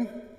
everyone.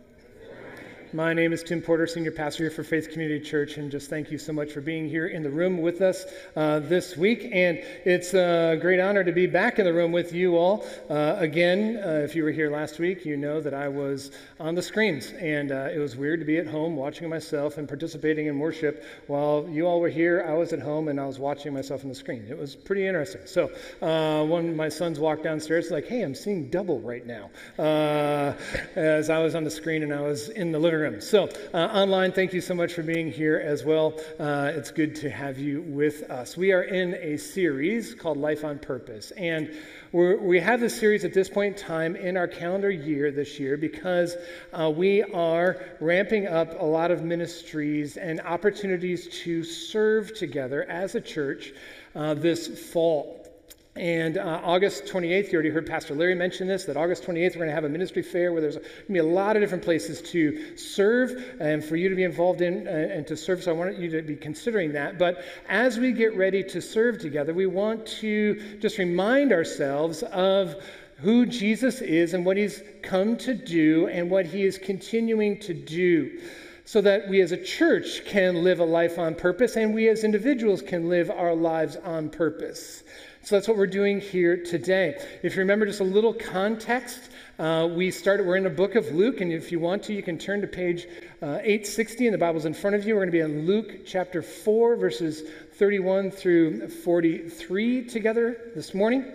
My name is Tim Porter, Senior Pastor here for Faith Community Church, and just thank you so much for being here in the room with us uh, this week. And it's a great honor to be back in the room with you all. Uh, again, uh, if you were here last week, you know that I was on the screens, and uh, it was weird to be at home watching myself and participating in worship while you all were here. I was at home and I was watching myself on the screen. It was pretty interesting. So uh, when my sons walked downstairs, like, hey, I'm seeing double right now, uh, as I was on the screen and I was in the living room. So, uh, online, thank you so much for being here as well. Uh, it's good to have you with us. We are in a series called Life on Purpose. And we have this series at this point in time in our calendar year this year because uh, we are ramping up a lot of ministries and opportunities to serve together as a church uh, this fall. And uh, August 28th, you already heard Pastor Larry mention this, that August 28th, we're going to have a ministry fair where there's going to be a lot of different places to serve and for you to be involved in uh, and to serve. So I want you to be considering that. But as we get ready to serve together, we want to just remind ourselves of who Jesus is and what he's come to do and what he is continuing to do so that we as a church can live a life on purpose and we as individuals can live our lives on purpose. So that's what we're doing here today. If you remember just a little context, uh, we started, we're in the book of Luke, and if you want to, you can turn to page uh, 860 and the Bible's in front of you. We're going to be in Luke chapter 4, verses 31 through 43 together this morning.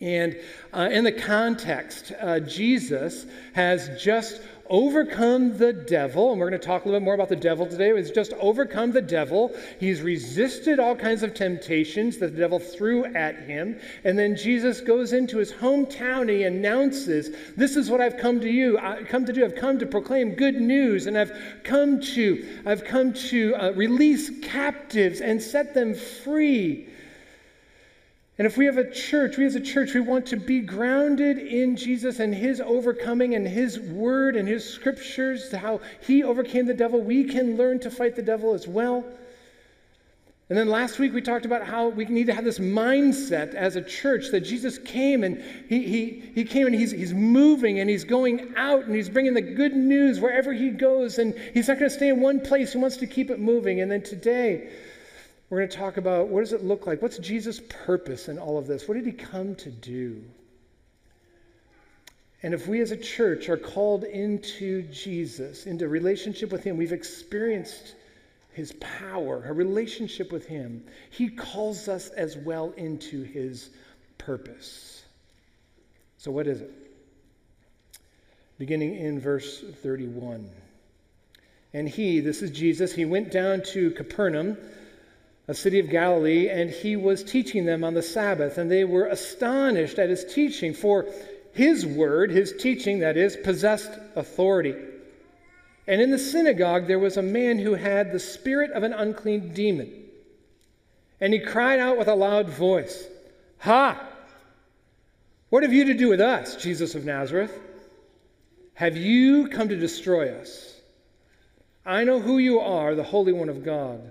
And uh, in the context, uh, Jesus has just overcome the devil, and we're going to talk a little bit more about the devil today. He's just overcome the devil. He's resisted all kinds of temptations that the devil threw at him. And then Jesus goes into his hometown and he announces, This is what I've come to you. I've come to do. I've come to proclaim good news, and I've come to, I've come to uh, release captives and set them free. And if we have a church, we as a church, we want to be grounded in Jesus and his overcoming and his word and his scriptures, how he overcame the devil. We can learn to fight the devil as well. And then last week we talked about how we need to have this mindset as a church that Jesus came and he, he, he came and he's, he's moving and he's going out and he's bringing the good news wherever he goes. And he's not going to stay in one place, he wants to keep it moving. And then today, we're going to talk about what does it look like? What's Jesus' purpose in all of this? What did he come to do? And if we as a church are called into Jesus, into relationship with him, we've experienced his power, a relationship with him, he calls us as well into his purpose. So, what is it? Beginning in verse 31. And he, this is Jesus, he went down to Capernaum a city of Galilee, and he was teaching them on the Sabbath, and they were astonished at his teaching, for his word, his teaching, that is, possessed authority. And in the synagogue there was a man who had the spirit of an unclean demon. And he cried out with a loud voice, Ha! What have you to do with us, Jesus of Nazareth? Have you come to destroy us? I know who you are, the Holy One of God.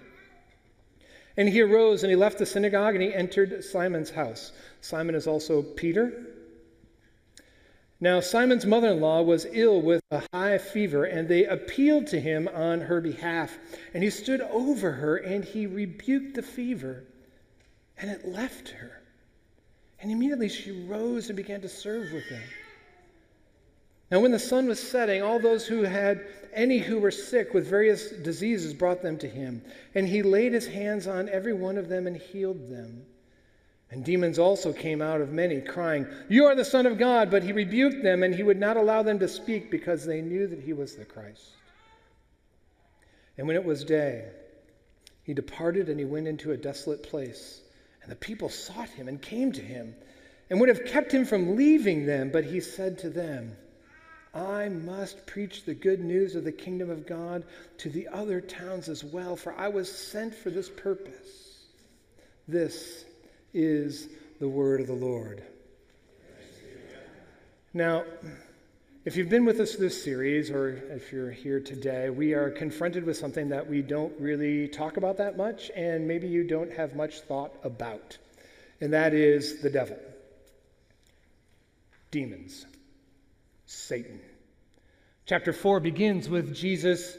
And he arose and he left the synagogue and he entered Simon's house. Simon is also Peter. Now, Simon's mother in law was ill with a high fever, and they appealed to him on her behalf. And he stood over her and he rebuked the fever, and it left her. And immediately she rose and began to serve with them. Now, when the sun was setting, all those who had any who were sick with various diseases brought them to him. And he laid his hands on every one of them and healed them. And demons also came out of many, crying, You are the Son of God. But he rebuked them, and he would not allow them to speak because they knew that he was the Christ. And when it was day, he departed and he went into a desolate place. And the people sought him and came to him and would have kept him from leaving them. But he said to them, I must preach the good news of the kingdom of God to the other towns as well, for I was sent for this purpose. This is the word of the Lord. Now, if you've been with us this series, or if you're here today, we are confronted with something that we don't really talk about that much, and maybe you don't have much thought about, and that is the devil, demons. Satan. Chapter 4 begins with Jesus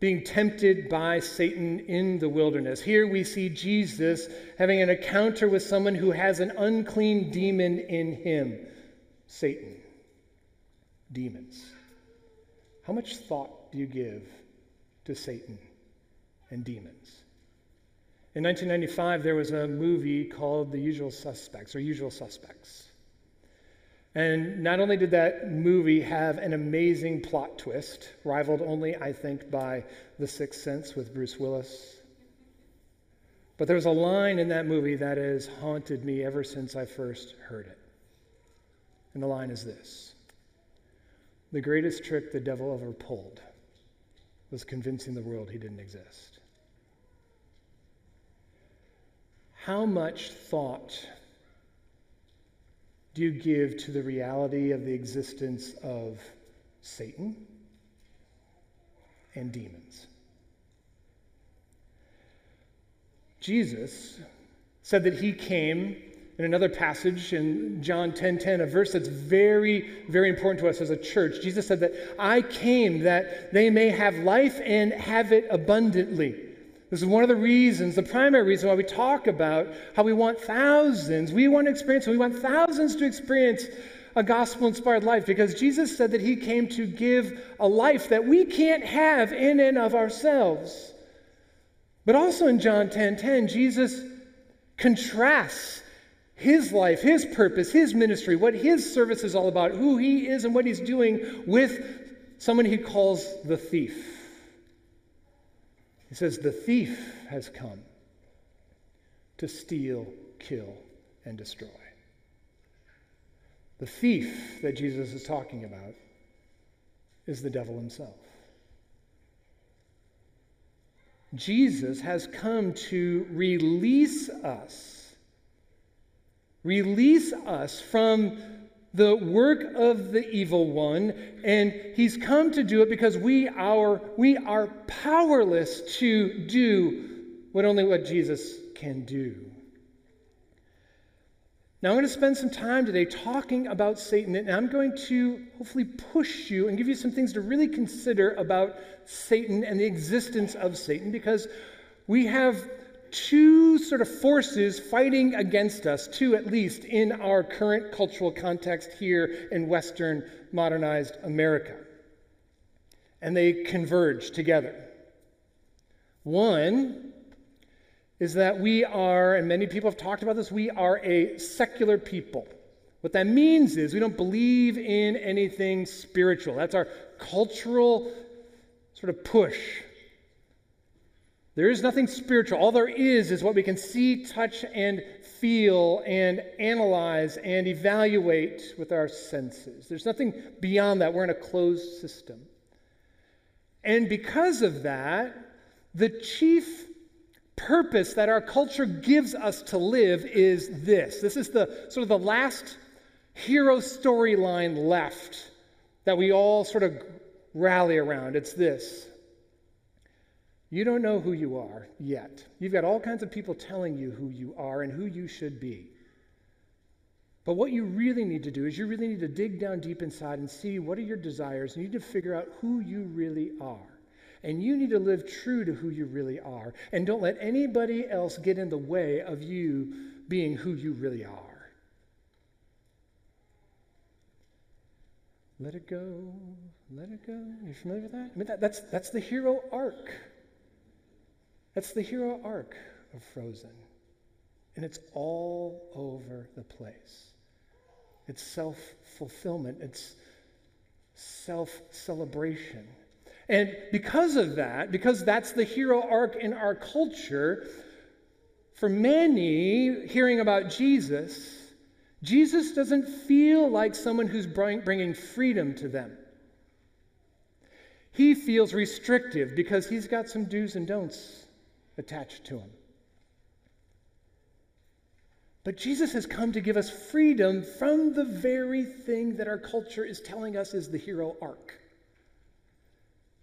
being tempted by Satan in the wilderness. Here we see Jesus having an encounter with someone who has an unclean demon in him Satan. Demons. How much thought do you give to Satan and demons? In 1995, there was a movie called The Usual Suspects or Usual Suspects. And not only did that movie have an amazing plot twist, rivaled only, I think, by The Sixth Sense with Bruce Willis, but there was a line in that movie that has haunted me ever since I first heard it. And the line is this The greatest trick the devil ever pulled was convincing the world he didn't exist. How much thought do you give to the reality of the existence of Satan and demons? Jesus said that he came in another passage in John 10:10, 10, 10, a verse that's very, very important to us as a church. Jesus said that I came that they may have life and have it abundantly. This is one of the reasons, the primary reason why we talk about how we want thousands, we want to experience, we want thousands to experience a gospel inspired life because Jesus said that he came to give a life that we can't have in and of ourselves. But also in John 10:10, 10, 10, Jesus contrasts his life, his purpose, his ministry, what his service is all about, who he is and what he's doing with someone he calls the thief. He says, The thief has come to steal, kill, and destroy. The thief that Jesus is talking about is the devil himself. Jesus has come to release us, release us from the work of the evil one, and he's come to do it because we are, we are powerless to do what only what Jesus can do. Now, I'm going to spend some time today talking about Satan, and I'm going to hopefully push you and give you some things to really consider about Satan and the existence of Satan because we have two sort of forces fighting against us, two at least, in our current cultural context here in Western modernized America. And they converge together. One is that we are, and many people have talked about this, we are a secular people. What that means is we don't believe in anything spiritual. That's our cultural sort of push there is nothing spiritual. All there is is what we can see, touch, and feel, and analyze, and evaluate with our senses. There's nothing beyond that. We're in a closed system. And because of that, the chief purpose that our culture gives us to live is this. This is the sort of the last hero storyline left that we all sort of rally around. It's this you don't know who you are yet. You've got all kinds of people telling you who you are and who you should be. But what you really need to do is you really need to dig down deep inside and see what are your desires. You need to figure out who you really are. And you need to live true to who you really are. And don't let anybody else get in the way of you being who you really are. Let it go, let it go. Are you familiar with that? I mean, that, that's, that's the hero arc. That's the hero arc of Frozen. And it's all over the place. It's self fulfillment, it's self celebration. And because of that, because that's the hero arc in our culture, for many, hearing about Jesus Jesus doesn't feel like someone who's bringing freedom to them. He feels restrictive because he's got some do's and don'ts attached to him. But Jesus has come to give us freedom from the very thing that our culture is telling us is the hero arc.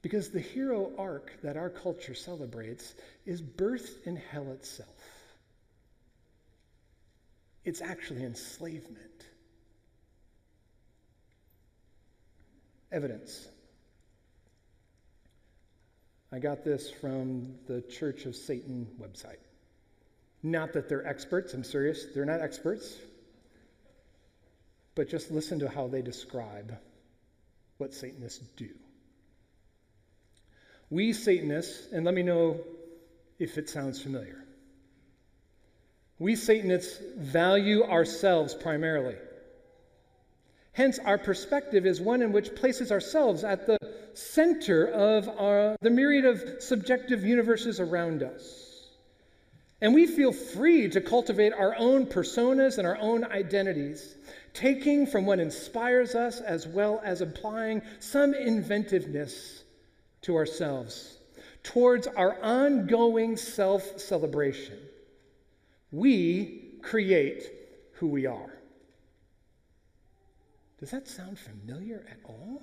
Because the hero arc that our culture celebrates is birthed in hell itself. It's actually enslavement. Evidence. I got this from the Church of Satan website. Not that they're experts, I'm serious, they're not experts. But just listen to how they describe what Satanists do. We Satanists, and let me know if it sounds familiar. We Satanists value ourselves primarily. Hence, our perspective is one in which places ourselves at the center of our, the myriad of subjective universes around us. And we feel free to cultivate our own personas and our own identities, taking from what inspires us as well as applying some inventiveness to ourselves towards our ongoing self celebration. We create who we are. Does that sound familiar at all?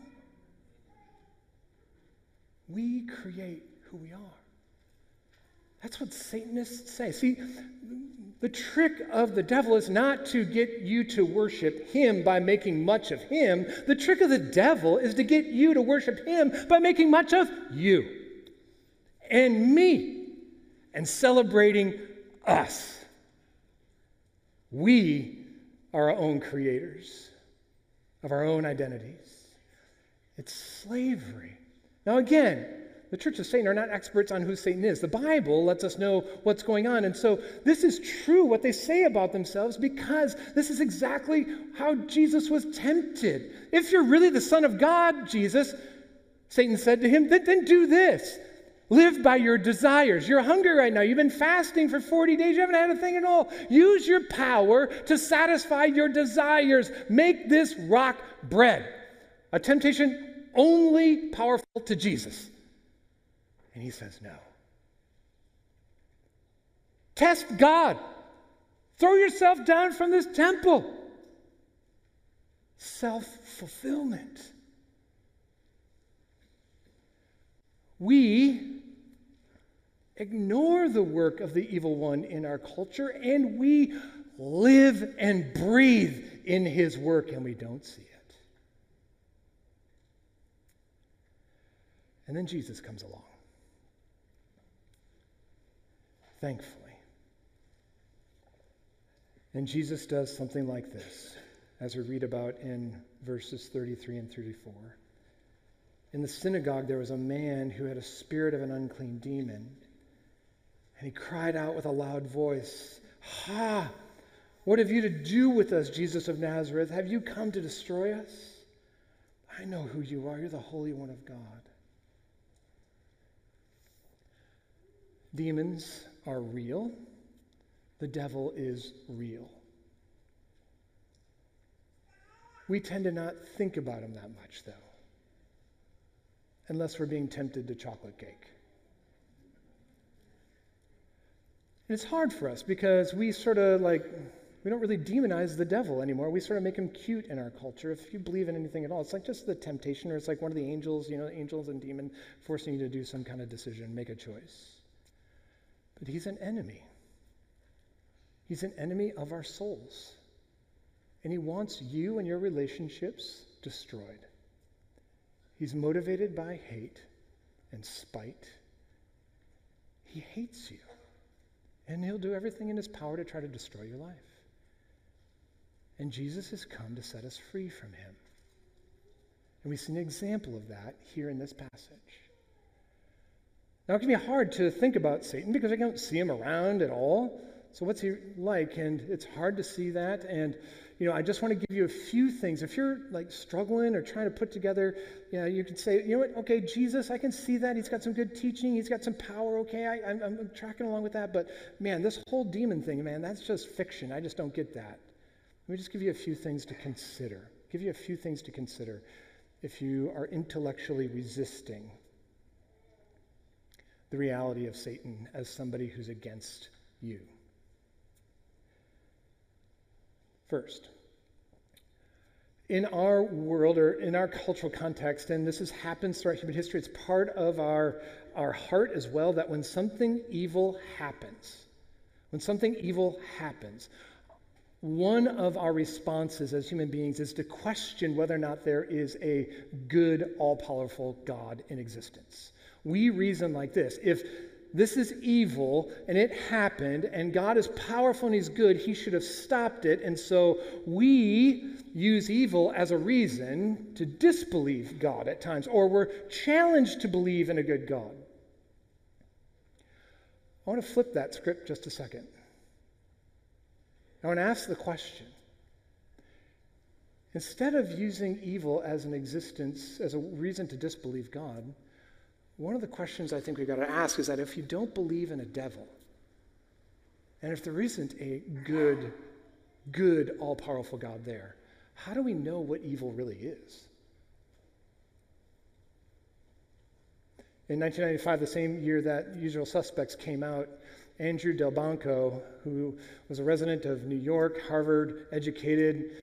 We create who we are. That's what Satanists say. See, the trick of the devil is not to get you to worship him by making much of him. The trick of the devil is to get you to worship him by making much of you and me and celebrating us. We are our own creators of our own identities. It's slavery. Now, again, the Church of Satan are not experts on who Satan is. The Bible lets us know what's going on. And so this is true what they say about themselves because this is exactly how Jesus was tempted. If you're really the Son of God, Jesus, Satan said to him, then, then do this. Live by your desires. You're hungry right now. You've been fasting for 40 days. You haven't had a thing at all. Use your power to satisfy your desires. Make this rock bread. A temptation only powerful to Jesus. And he says, No. Test God. Throw yourself down from this temple. Self fulfillment. We ignore the work of the evil one in our culture and we live and breathe in his work and we don't see it. And then Jesus comes along thankfully. And Jesus does something like this, as we read about in verses 33 and 34. In the synagogue, there was a man who had a spirit of an unclean demon. And he cried out with a loud voice, Ha! What have you to do with us, Jesus of Nazareth? Have you come to destroy us? I know who you are. You're the Holy One of God. Demons are real, the devil is real. We tend to not think about him that much, though, unless we're being tempted to chocolate cake. And it's hard for us because we sort of like, we don't really demonize the devil anymore. We sort of make him cute in our culture. If you believe in anything at all, it's like just the temptation, or it's like one of the angels, you know, angels and demon forcing you to do some kind of decision, make a choice. But he's an enemy. He's an enemy of our souls. And he wants you and your relationships destroyed. He's motivated by hate and spite. He hates you. And he'll do everything in his power to try to destroy your life. And Jesus has come to set us free from him. And we see an example of that here in this passage. Now, it can be hard to think about Satan because I don't see him around at all. So, what's he like? And it's hard to see that. And, you know, I just want to give you a few things. If you're like struggling or trying to put together, you know, you could say, you know what, okay, Jesus, I can see that. He's got some good teaching, he's got some power, okay, I, am I'm tracking along with that. But man, this whole demon thing, man, that's just fiction. I just don't get that. Let me just give you a few things to consider. Give you a few things to consider if you are intellectually resisting the reality of Satan as somebody who's against you. First, in our world or in our cultural context, and this has happened throughout human history, it's part of our, our heart as well that when something evil happens, when something evil happens, one of our responses as human beings is to question whether or not there is a good, all powerful God in existence. We reason like this if this is evil and it happened and God is powerful and He's good, He should have stopped it. And so we use evil as a reason to disbelieve God at times, or we're challenged to believe in a good God. I want to flip that script just a second. I want to ask the question instead of using evil as an existence, as a reason to disbelieve God, one of the questions I think we've got to ask is that if you don't believe in a devil, and if there isn't a good, good, all powerful God there, how do we know what evil really is? In 1995, the same year that Usual Suspects came out, Andrew Delbanco, who was a resident of New York, Harvard educated,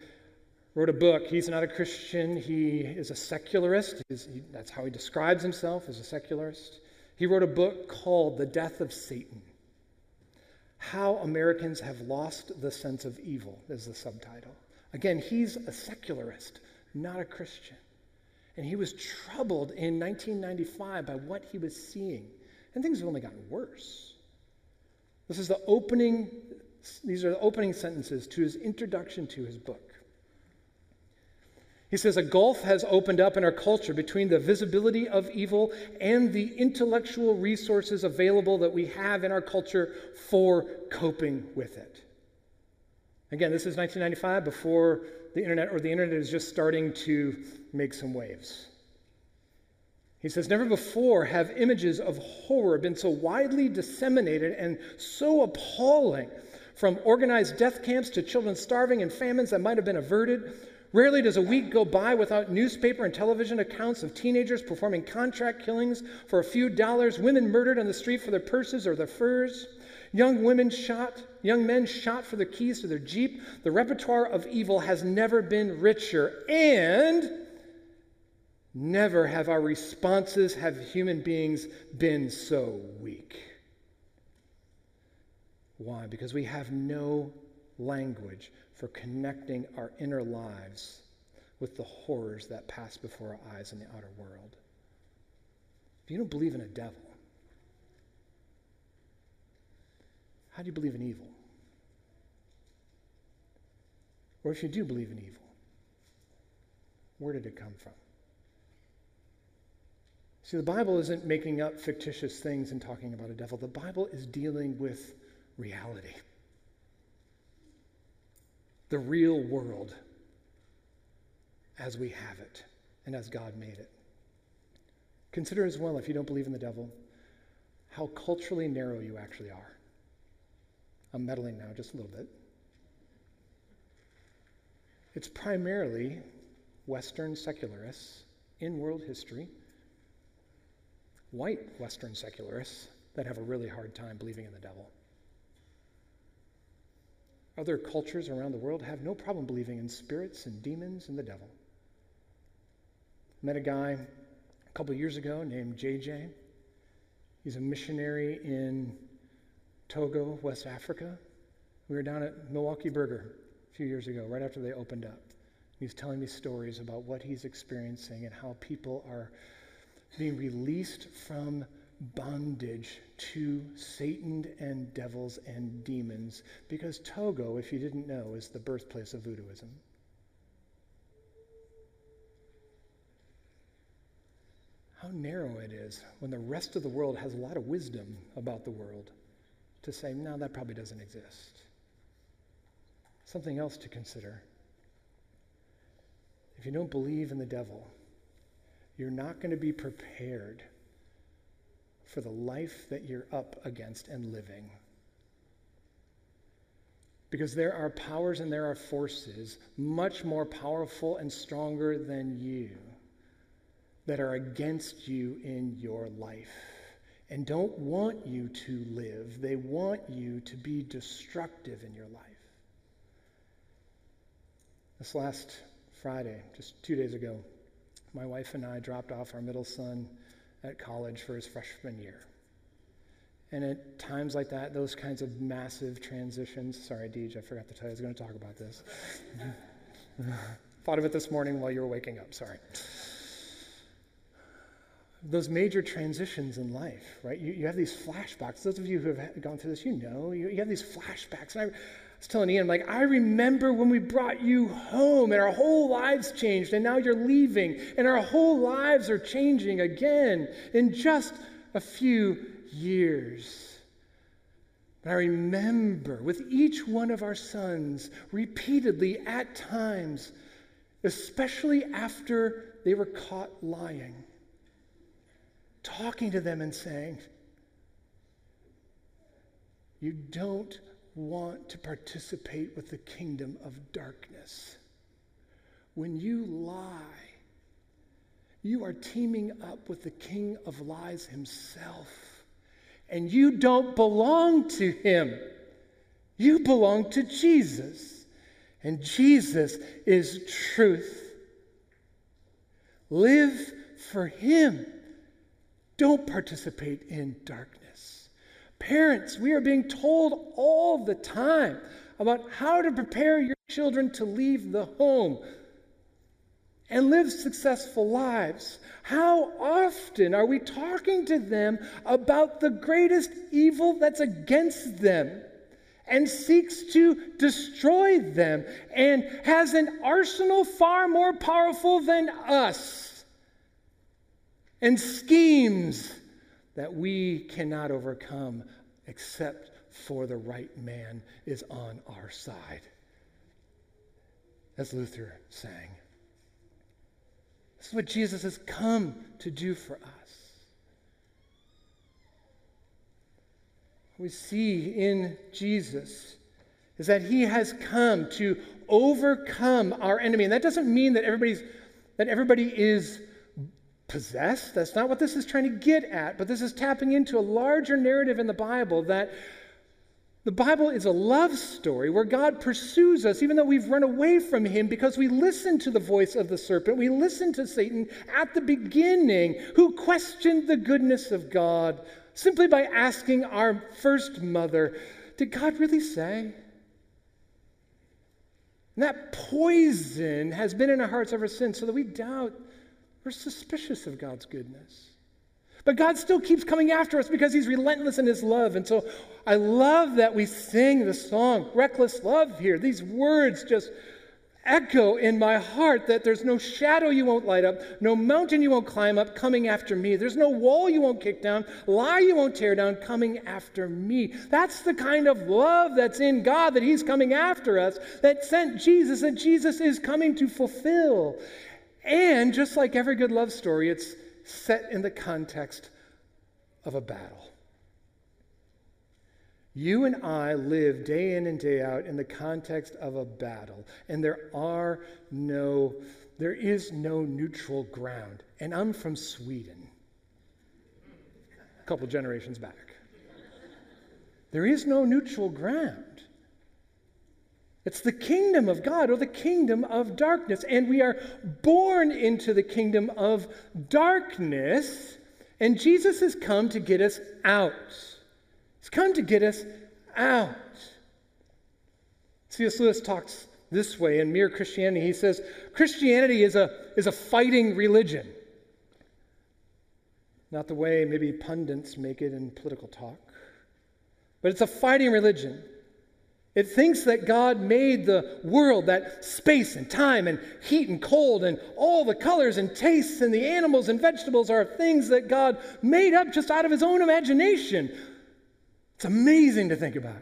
wrote a book. He's not a Christian, he is a secularist. He, that's how he describes himself as a secularist. He wrote a book called The Death of Satan How Americans Have Lost the Sense of Evil, is the subtitle. Again, he's a secularist, not a Christian. And he was troubled in 1995 by what he was seeing. And things have only gotten worse. This is the opening, these are the opening sentences to his introduction to his book. He says a gulf has opened up in our culture between the visibility of evil and the intellectual resources available that we have in our culture for coping with it. Again, this is 1995 before the internet, or the internet is just starting to make some waves. He says, Never before have images of horror been so widely disseminated and so appalling, from organized death camps to children starving and famines that might have been averted Rarely does a week go by without newspaper and television accounts of teenagers performing contract killings for a few dollars, women murdered on the street for their purses or their furs, young women shot, young men shot for the keys to their Jeep. The repertoire of evil has never been richer, and never have our responses, have human beings been so weak. Why? Because we have no language for connecting our inner lives with the horrors that pass before our eyes in the outer world. If you don't believe in a devil, how do you believe in evil? Or if you do believe in evil, where did it come from? See, the Bible isn't making up fictitious things and talking about a devil. The Bible is dealing with reality the real world as we have it and as God made it. Consider as well, if you don't believe in the devil, how culturally narrow you actually are. I'm meddling now just a little bit. It's primarily Western secularists in world history, white Western secularists, that have a really hard time believing in the devil. Other cultures around the world have no problem believing in spirits and demons and the devil. Met a guy a couple years ago named JJ. He's a missionary in Togo, West Africa. We were down at Milwaukee Burger a few years ago, right after they opened up. He's telling me stories about what he's experiencing and how people are being released from bondage to Satan and devils and demons because Togo, if you didn't know, is the birthplace of voodooism. How narrow it is when the rest of the world has a lot of wisdom about the world to say, no, that probably doesn't exist. Something else to consider. If you don't believe in the devil, you're not going to be prepared for the life that you're up against and living. Because there are powers and there are forces much more powerful and stronger than you that are against you in your life and don't want you to live. They want you to be destructive in your life. This last Friday, just two days ago, my wife and I dropped off our middle son at college for his freshman year. And at times like that, those kinds of massive transitions, sorry, Deej, I forgot to tell you I was going to talk about this. Thought of it this morning while you were waking up, sorry. Those major transitions in life, right? You, you have these flashbacks. Those of you who have gone through this, you know, you, you have these flashbacks. And I was telling Ian, like, I remember when we brought you home and our whole lives changed, and now you're leaving, and our whole lives are changing again in just a few years. But I remember with each one of our sons, repeatedly at times, especially after they were caught lying, talking to them and saying, You don't want to participate with the kingdom of darkness. When you lie, you are teaming up with the king of lies himself and you don't belong to him. You belong to Jesus, and Jesus is truth. Live for him. Don't participate in darkness. Parents, we are being told all the time about how to prepare your children to leave the home and live successful lives. How often are we talking to them about the greatest evil that's against them and seeks to destroy them and has an arsenal far more powerful than us and schemes that we cannot overcome except for the right man is on our side? As Luther sang. This is what Jesus has come to do for us. we see in Jesus is that he has come to overcome our enemy. And that doesn't mean that everybody's that everybody is possessed. That's not what this is trying to get at, but this is tapping into a larger narrative in the Bible that the Bible is a love story where God pursues us even though we've run away from Him because we listened to the voice of the serpent. We listened to Satan at the beginning, who questioned the goodness of God simply by asking our first mother, Did God really say? And that poison has been in our hearts ever since, so that we doubt, we're suspicious of God's goodness. But God still keeps coming after us because He's relentless in His love. And so I love that we sing the song, Reckless Love, here. These words just echo in my heart that there's no shadow you won't light up, no mountain you won't climb up coming after me. There's no wall you won't kick down, lie you won't tear down coming after me. That's the kind of love that's in God that He's coming after us, that sent Jesus, and Jesus is coming to fulfill. And just like every good love story, it's set in the context of a battle. You and I live day in and day out in the context of a battle, and there are no, there is no neutral ground. And I'm from Sweden, a couple generations back. There is no neutral ground. It's the kingdom of God or the kingdom of darkness. And we are born into the kingdom of darkness. And Jesus has come to get us out. He's come to get us out. C.S. Lewis talks this way in Mere Christianity. He says Christianity is a, is a fighting religion. Not the way maybe pundits make it in political talk, but it's a fighting religion. It thinks that God made the world, that space and time and heat and cold and all the colors and tastes and the animals and vegetables are things that God made up just out of his own imagination. It's amazing to think about.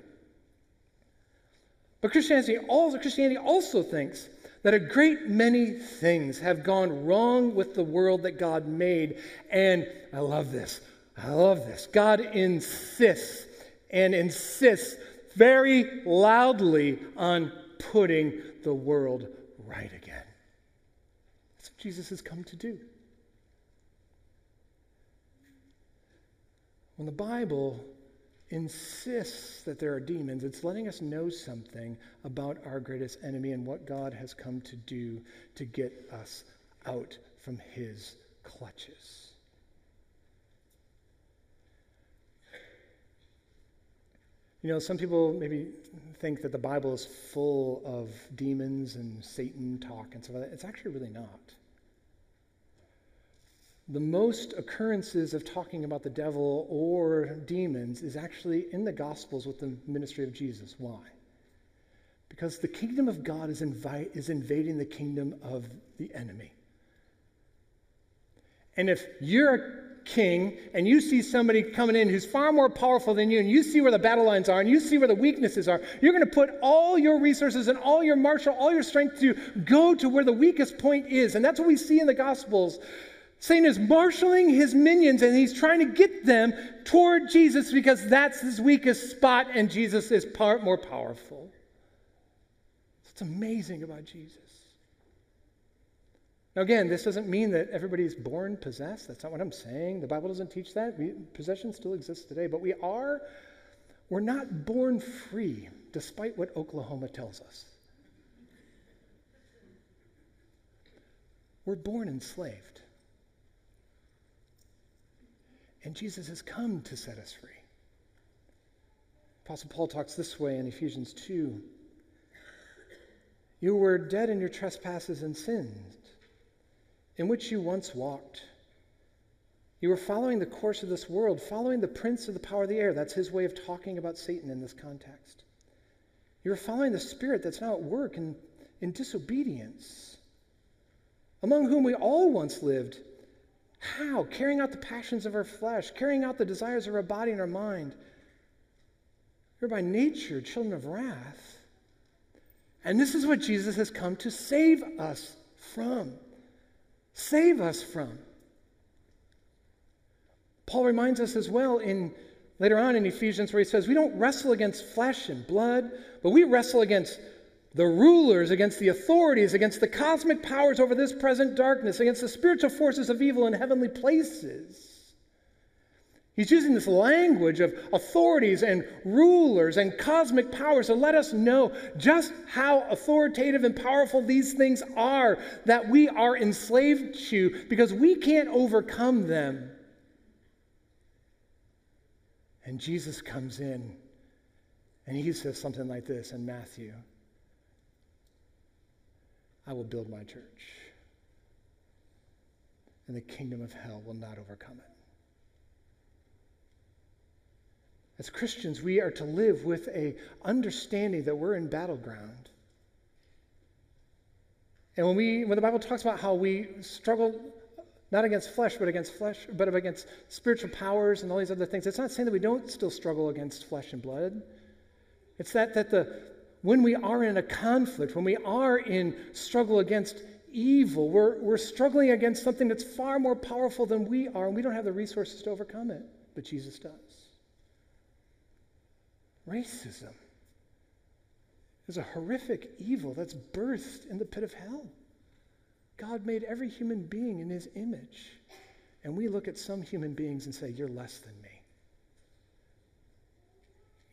But Christianity also, Christianity also thinks that a great many things have gone wrong with the world that God made. And I love this. I love this. God insists and insists very loudly on putting the world right again. That's what Jesus has come to do. When the Bible insists that there are demons, it's letting us know something about our greatest enemy and what God has come to do to get us out from his clutches. You know, some people maybe think that the Bible is full of demons and Satan talk and stuff like that. It's actually really not. The most occurrences of talking about the devil or demons is actually in the Gospels with the ministry of Jesus. Why? Because the kingdom of God is, is invading the kingdom of the enemy. And if you're king and you see somebody coming in who's far more powerful than you, and you see where the battle lines are, and you see where the weaknesses are, you're going to put all your resources and all your martial, all your strength to go to where the weakest point is. And that's what we see in the Gospels. Satan is marshaling his minions and he's trying to get them toward Jesus because that's his weakest spot, and Jesus is part more powerful. It's amazing about Jesus. Now, again, this doesn't mean that everybody's born possessed. That's not what I'm saying. The Bible doesn't teach that. We, possession still exists today, but we are, we're not born free, despite what Oklahoma tells us. We're born enslaved. And Jesus has come to set us free. Apostle Paul talks this way in Ephesians 2. You were dead in your trespasses and sins in which you once walked. You were following the course of this world, following the prince of the power of the air. That's his way of talking about Satan in this context. You were following the spirit that's now at work in, in disobedience, among whom we all once lived. How? Carrying out the passions of our flesh, carrying out the desires of our body and our mind. We're by nature children of wrath. And this is what Jesus has come to save us from save us from. Paul reminds us as well in later on in Ephesians where he says, We don't wrestle against flesh and blood, but we wrestle against the rulers, against the authorities, against the cosmic powers over this present darkness, against the spiritual forces of evil in heavenly places. He's using this language of authorities and rulers and cosmic powers to let us know just how authoritative and powerful these things are that we are enslaved to because we can't overcome them. And Jesus comes in and he says something like this in Matthew I will build my church, and the kingdom of hell will not overcome it. As Christians, we are to live with a understanding that we're in battleground. And when we when the Bible talks about how we struggle not against flesh, but against flesh, but against spiritual powers and all these other things, it's not saying that we don't still struggle against flesh and blood. It's that that the when we are in a conflict, when we are in struggle against evil, we're, we're struggling against something that's far more powerful than we are, and we don't have the resources to overcome it, but Jesus does. Racism is a horrific evil that's birthed in the pit of hell. God made every human being in his image. And we look at some human beings and say, You're less than me.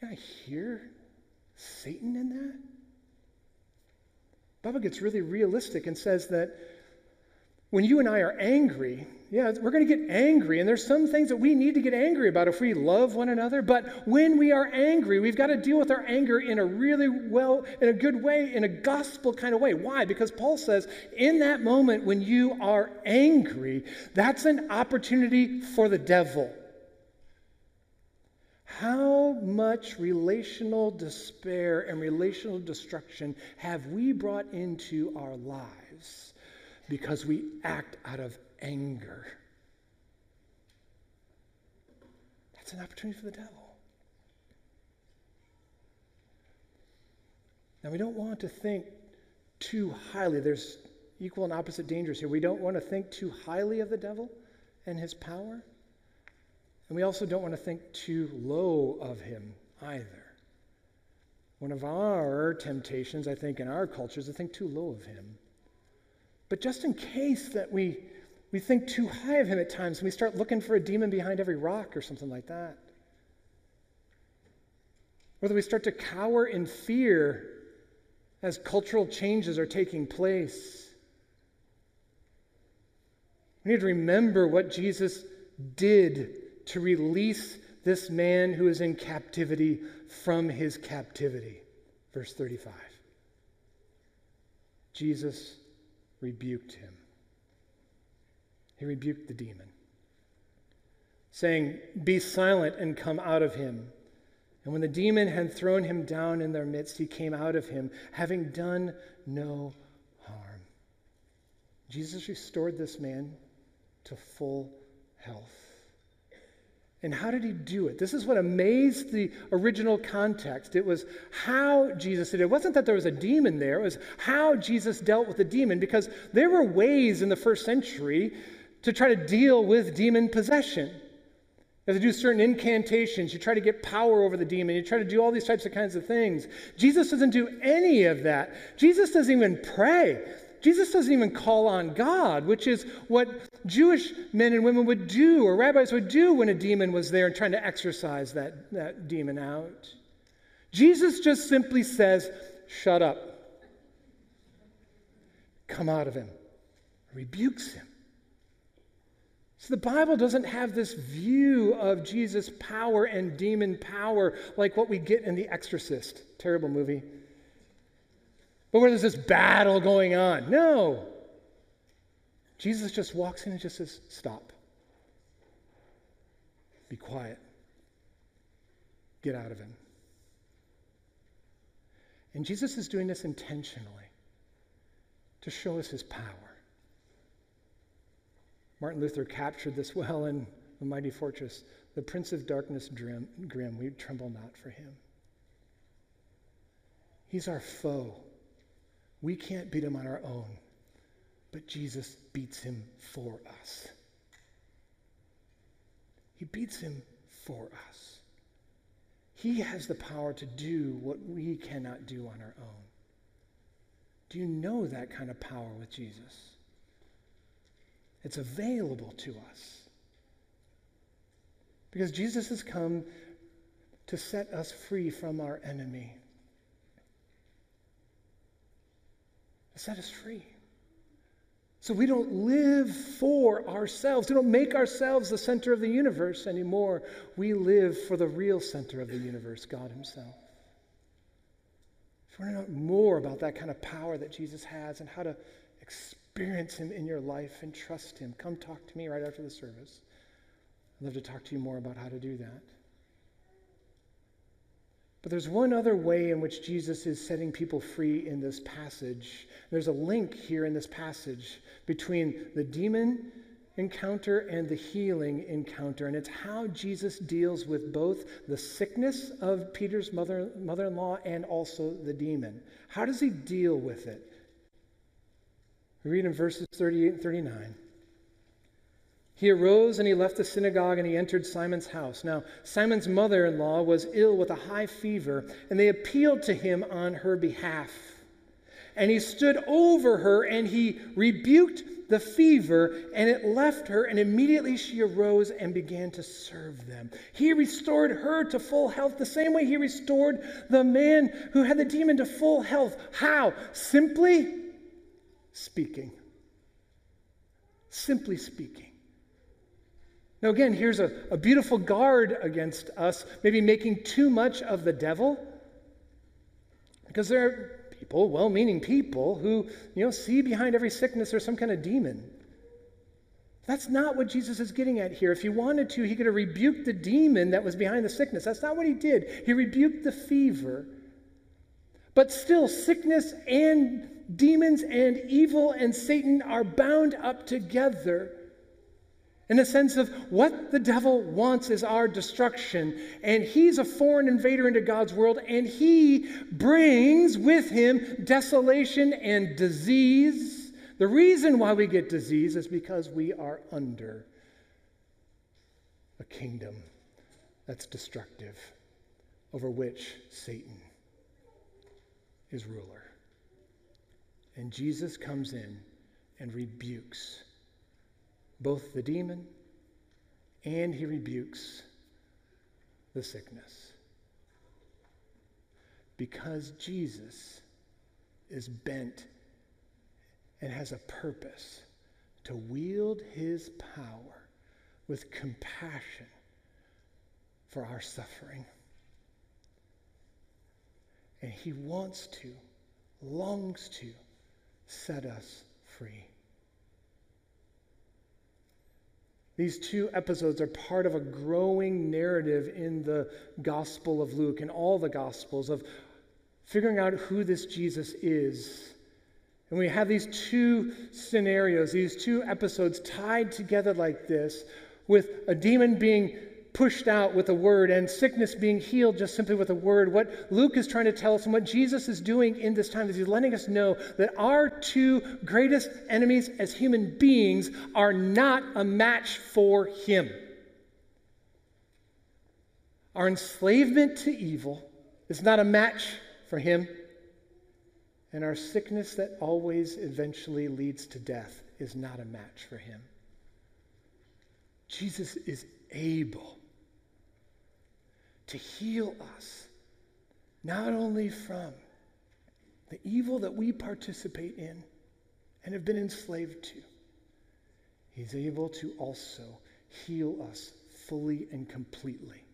I hear Satan in that? Bible gets really realistic and says that when you and I are angry, yeah, we're going to get angry, and there's some things that we need to get angry about if we love one another. But when we are angry, we've got to deal with our anger in a really well, in a good way, in a gospel kind of way. Why? Because Paul says, in that moment when you are angry, that's an opportunity for the devil. How much relational despair and relational destruction have we brought into our lives? Because we act out of anger. That's an opportunity for the devil. Now, we don't want to think too highly. There's equal and opposite dangers here. We don't want to think too highly of the devil and his power. And we also don't want to think too low of him either. One of our temptations, I think, in our culture is to think too low of him. But just in case that we, we think too high of him at times and we start looking for a demon behind every rock or something like that, whether we start to cower in fear as cultural changes are taking place. We need to remember what Jesus did to release this man who is in captivity from his captivity. Verse 35. Jesus rebuked him. He rebuked the demon, saying, Be silent and come out of him. And when the demon had thrown him down in their midst, he came out of him, having done no harm. Jesus restored this man to full health. And how did he do it? This is what amazed the original context. It was how Jesus did it. It wasn't that there was a demon there, it was how Jesus dealt with the demon, because there were ways in the first century to try to deal with demon possession. You have to do certain incantations. You try to get power over the demon. You try to do all these types of kinds of things. Jesus doesn't do any of that. Jesus doesn't even pray. Jesus doesn't even call on God, which is what Jewish men and women would do, or rabbis would do when a demon was there and trying to exorcise that, that demon out. Jesus just simply says, Shut up. Come out of him. Rebukes him. So the Bible doesn't have this view of Jesus' power and demon power like what we get in The Exorcist. Terrible movie. But where there's this battle going on. No. Jesus just walks in and just says, Stop. Be quiet. Get out of him. And Jesus is doing this intentionally to show us his power. Martin Luther captured this well in The Mighty Fortress. The Prince of Darkness grim, we tremble not for him. He's our foe. We can't beat him on our own, but Jesus beats him for us. He beats him for us. He has the power to do what we cannot do on our own. Do you know that kind of power with Jesus? It's available to us. Because Jesus has come to set us free from our enemy, set us free. So we don't live for ourselves. We don't make ourselves the center of the universe anymore. We live for the real center of the universe, God Himself. If you want to know more about that kind of power that Jesus has and how to experience Him in your life and trust Him, come talk to me right after the service. I'd love to talk to you more about how to do that. But there's one other way in which Jesus is setting people free in this passage. There's a link here in this passage between the demon encounter and the healing encounter. And it's how Jesus deals with both the sickness of Peter's mother, mother-in-law and also the demon. How does he deal with it? We read in verses 38 and 39. He arose and he left the synagogue and he entered Simon's house. Now, Simon's mother in law was ill with a high fever, and they appealed to him on her behalf. And he stood over her and he rebuked the fever, and it left her, and immediately she arose and began to serve them. He restored her to full health the same way he restored the man who had the demon to full health. How? Simply speaking. Simply speaking. Now, again, here's a, a beautiful guard against us, maybe making too much of the devil. Because there are people, well meaning people, who you know, see behind every sickness there's some kind of demon. That's not what Jesus is getting at here. If he wanted to, he could have rebuked the demon that was behind the sickness. That's not what he did. He rebuked the fever. But still, sickness and demons and evil and Satan are bound up together in a sense of what the devil wants is our destruction. And he's a foreign invader into God's world, and he brings with him desolation and disease. The reason why we get disease is because we are under a kingdom that's destructive, over which Satan is ruler. And Jesus comes in and rebukes both the demon and he rebukes the sickness. Because Jesus is bent and has a purpose to wield his power with compassion for our suffering. And he wants to, longs to, set us free. These two episodes are part of a growing narrative in the Gospel of Luke and all the Gospels of figuring out who this Jesus is. And we have these two scenarios, these two episodes tied together like this, with a demon being pushed out with a word and sickness being healed just simply with a word. What Luke is trying to tell us and what Jesus is doing in this time is he's letting us know that our two greatest enemies as human beings are not a match for him. Our enslavement to evil is not a match for him. And our sickness that always eventually leads to death is not a match for him. Jesus is able to heal us, not only from the evil that we participate in and have been enslaved to, He's able to also heal us fully and completely.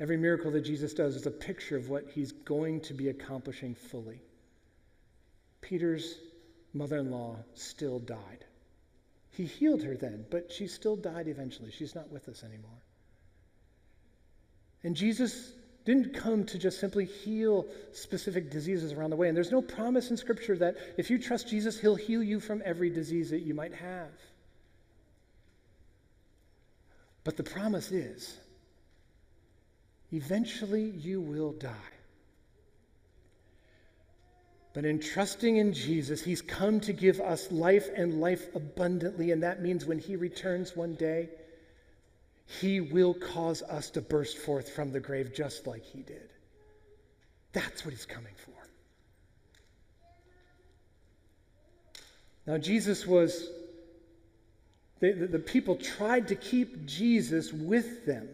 Every miracle that Jesus does is a picture of what he's going to be accomplishing fully. Peter's mother in law still died. He healed her then, but she still died eventually. She's not with us anymore. And Jesus didn't come to just simply heal specific diseases around the way. And there's no promise in Scripture that if you trust Jesus, he'll heal you from every disease that you might have. But the promise is eventually you will die. But in trusting in Jesus, He's come to give us life and life abundantly. And that means when He returns one day, He will cause us to burst forth from the grave just like He did. That's what He's coming for. Now, Jesus was, the, the, the people tried to keep Jesus with them.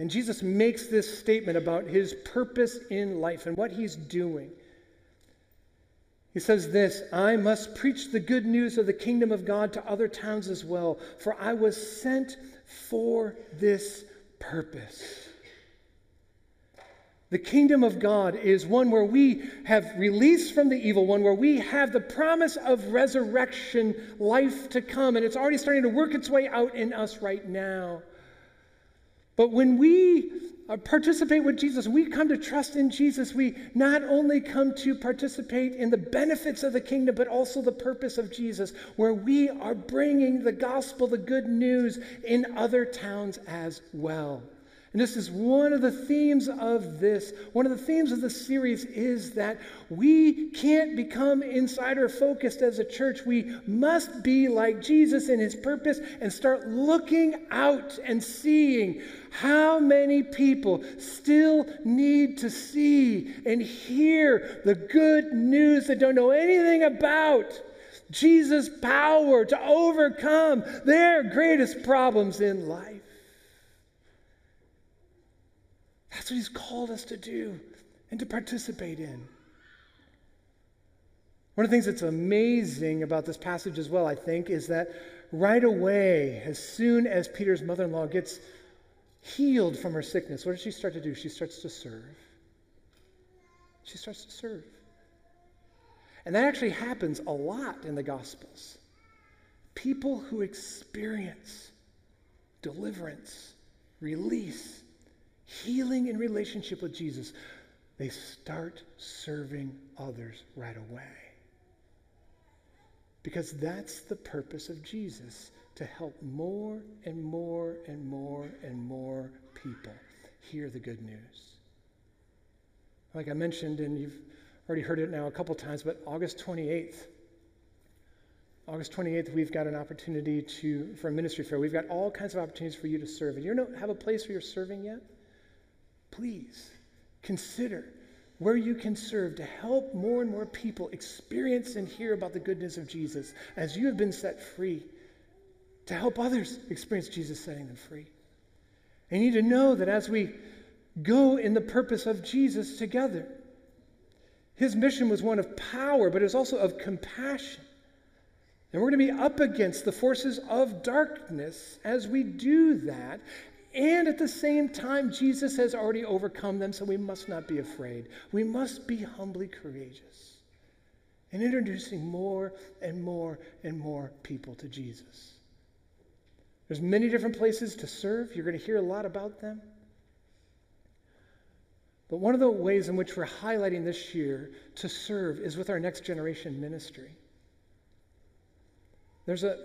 And Jesus makes this statement about his purpose in life and what he's doing. He says this I must preach the good news of the kingdom of God to other towns as well, for I was sent for this purpose. The kingdom of God is one where we have released from the evil one, where we have the promise of resurrection, life to come, and it's already starting to work its way out in us right now. But when we uh, participate with Jesus, we come to trust in Jesus, we not only come to participate in the benefits of the kingdom, but also the purpose of Jesus, where we are bringing the gospel, the good news, in other towns as well. And this is one of the themes of this. One of the themes of the series is that we can't become insider focused as a church. We must be like Jesus in his purpose and start looking out and seeing how many people still need to see and hear the good news that don't know anything about Jesus' power to overcome their greatest problems in life. That's what he's called us to do and to participate in. One of the things that's amazing about this passage as well, I think, is that right away, as soon as Peter's mother in law gets healed from her sickness, what does she start to do? She starts to serve. She starts to serve. And that actually happens a lot in the Gospels. People who experience deliverance, release, healing in relationship with Jesus, they start serving others right away. Because that's the purpose of Jesus to help more and more and more and more people hear the good news. Like I mentioned, and you've already heard it now a couple times, but August 28th, August 28th, we've got an opportunity to, for a ministry fair. We've got all kinds of opportunities for you to serve. And you don't have a place where you're serving yet? Please consider where you can serve to help more and more people experience and hear about the goodness of Jesus as you have been set free, to help others experience Jesus setting them free. And you need to know that as we go in the purpose of Jesus together, his mission was one of power, but it was also of compassion. And we're going to be up against the forces of darkness as we do that. And at the same time, Jesus has already overcome them, so we must not be afraid. We must be humbly courageous in introducing more and more and more people to Jesus. There's many different places to serve. You're going to hear a lot about them. But one of the ways in which we're highlighting this year to serve is with our next generation ministry. There's a,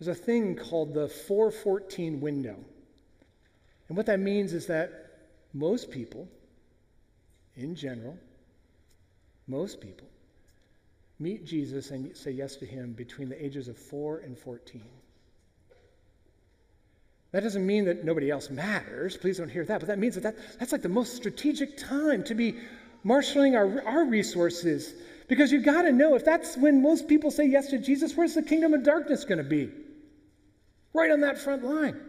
there's a thing called the 414 window. And what that means is that most people, in general, most people, meet Jesus and say yes to him between the ages of 4 and 14. That doesn't mean that nobody else matters. Please don't hear that. But that means that, that that's like the most strategic time to be marshaling our, our resources. Because you've got to know if that's when most people say yes to Jesus, where's the kingdom of darkness going to be? Right on that front line.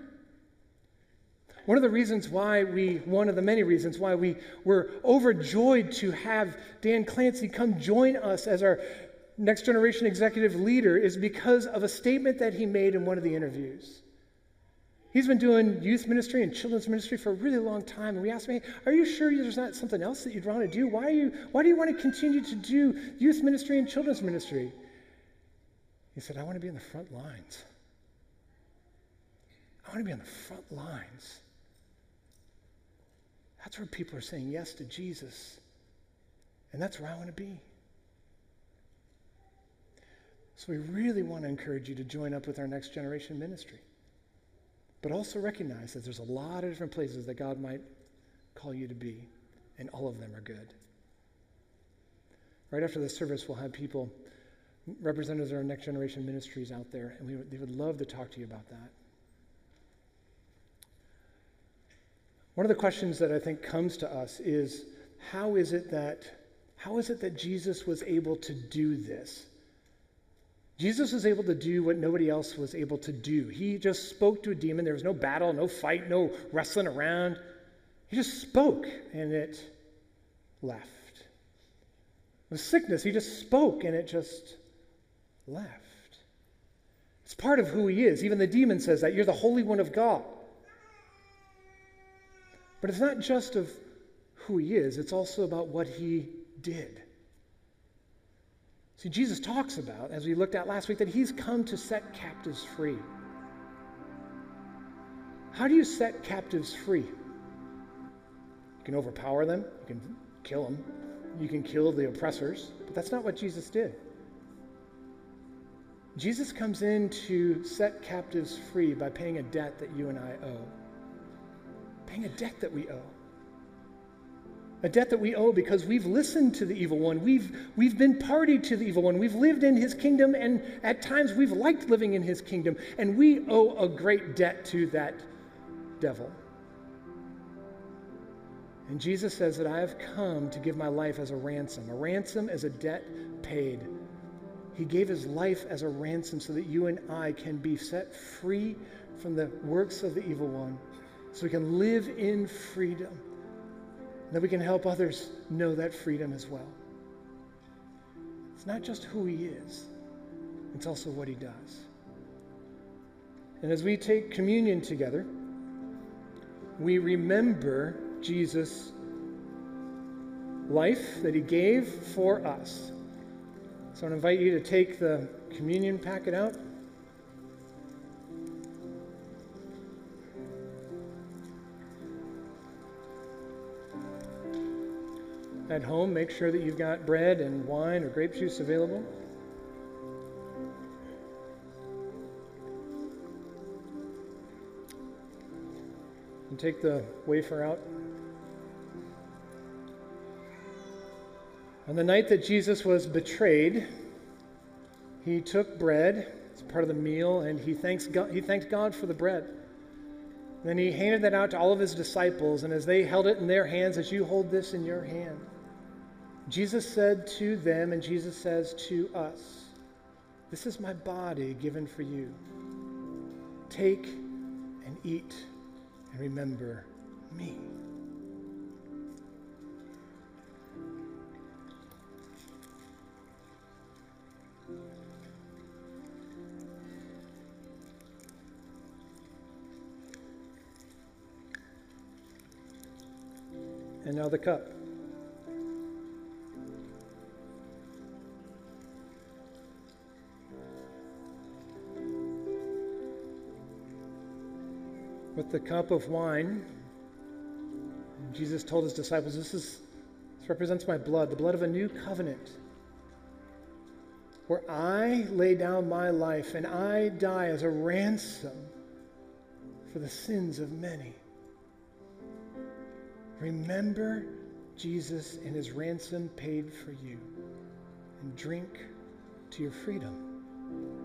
One of the reasons why we, one of the many reasons why we were overjoyed to have Dan Clancy come join us as our next generation executive leader is because of a statement that he made in one of the interviews. He's been doing youth ministry and children's ministry for a really long time. And we asked him, Are you sure there's not something else that you'd want to do? Why, are you, why do you want to continue to do youth ministry and children's ministry? He said, I want to be in the front lines. I want to be on the front lines. That's where people are saying yes to Jesus. And that's where I want to be. So we really want to encourage you to join up with our next generation ministry. But also recognize that there's a lot of different places that God might call you to be, and all of them are good. Right after the service, we'll have people, representatives of our next generation ministries out there, and we they would love to talk to you about that. One of the questions that I think comes to us is how is it that how is it that Jesus was able to do this? Jesus was able to do what nobody else was able to do. He just spoke to a demon. There was no battle, no fight, no wrestling around. He just spoke and it left. With sickness, he just spoke and it just left. It's part of who he is. Even the demon says that. You're the Holy One of God. But it's not just of who he is, it's also about what he did. See, Jesus talks about, as we looked at last week, that he's come to set captives free. How do you set captives free? You can overpower them, you can kill them, you can kill the oppressors, but that's not what Jesus did. Jesus comes in to set captives free by paying a debt that you and I owe. Paying a debt that we owe a debt that we owe because we've listened to the evil one. We've, we've been party to the evil one. We've lived in his kingdom, and at times we've liked living in his kingdom. And we owe a great debt to that devil. And Jesus says that I have come to give my life as a ransom. A ransom is a debt paid. He gave his life as a ransom so that you and I can be set free from the works of the evil one, so we can live in freedom that we can help others know that freedom as well. It's not just who he is, it's also what he does. And as we take communion together, we remember Jesus' life that he gave for us. So I invite you to take the communion packet out. At home, make sure that you've got bread and wine or grape juice available. And take the wafer out. On the night that Jesus was betrayed, he took bread, it's part of the meal, and he thanks God, he thanked God for the bread. Then he handed that out to all of his disciples, and as they held it in their hands, as you hold this in your hand, Jesus said to them, and Jesus says to us, This is my body given for you. Take and eat and remember me. And now the cup. With the cup of wine, Jesus told his disciples, This, is, this represents my blood, the blood of a new covenant, where I lay down my life and I die as a ransom for the sins of many. Remember Jesus and his ransom paid for you, and drink to your freedom.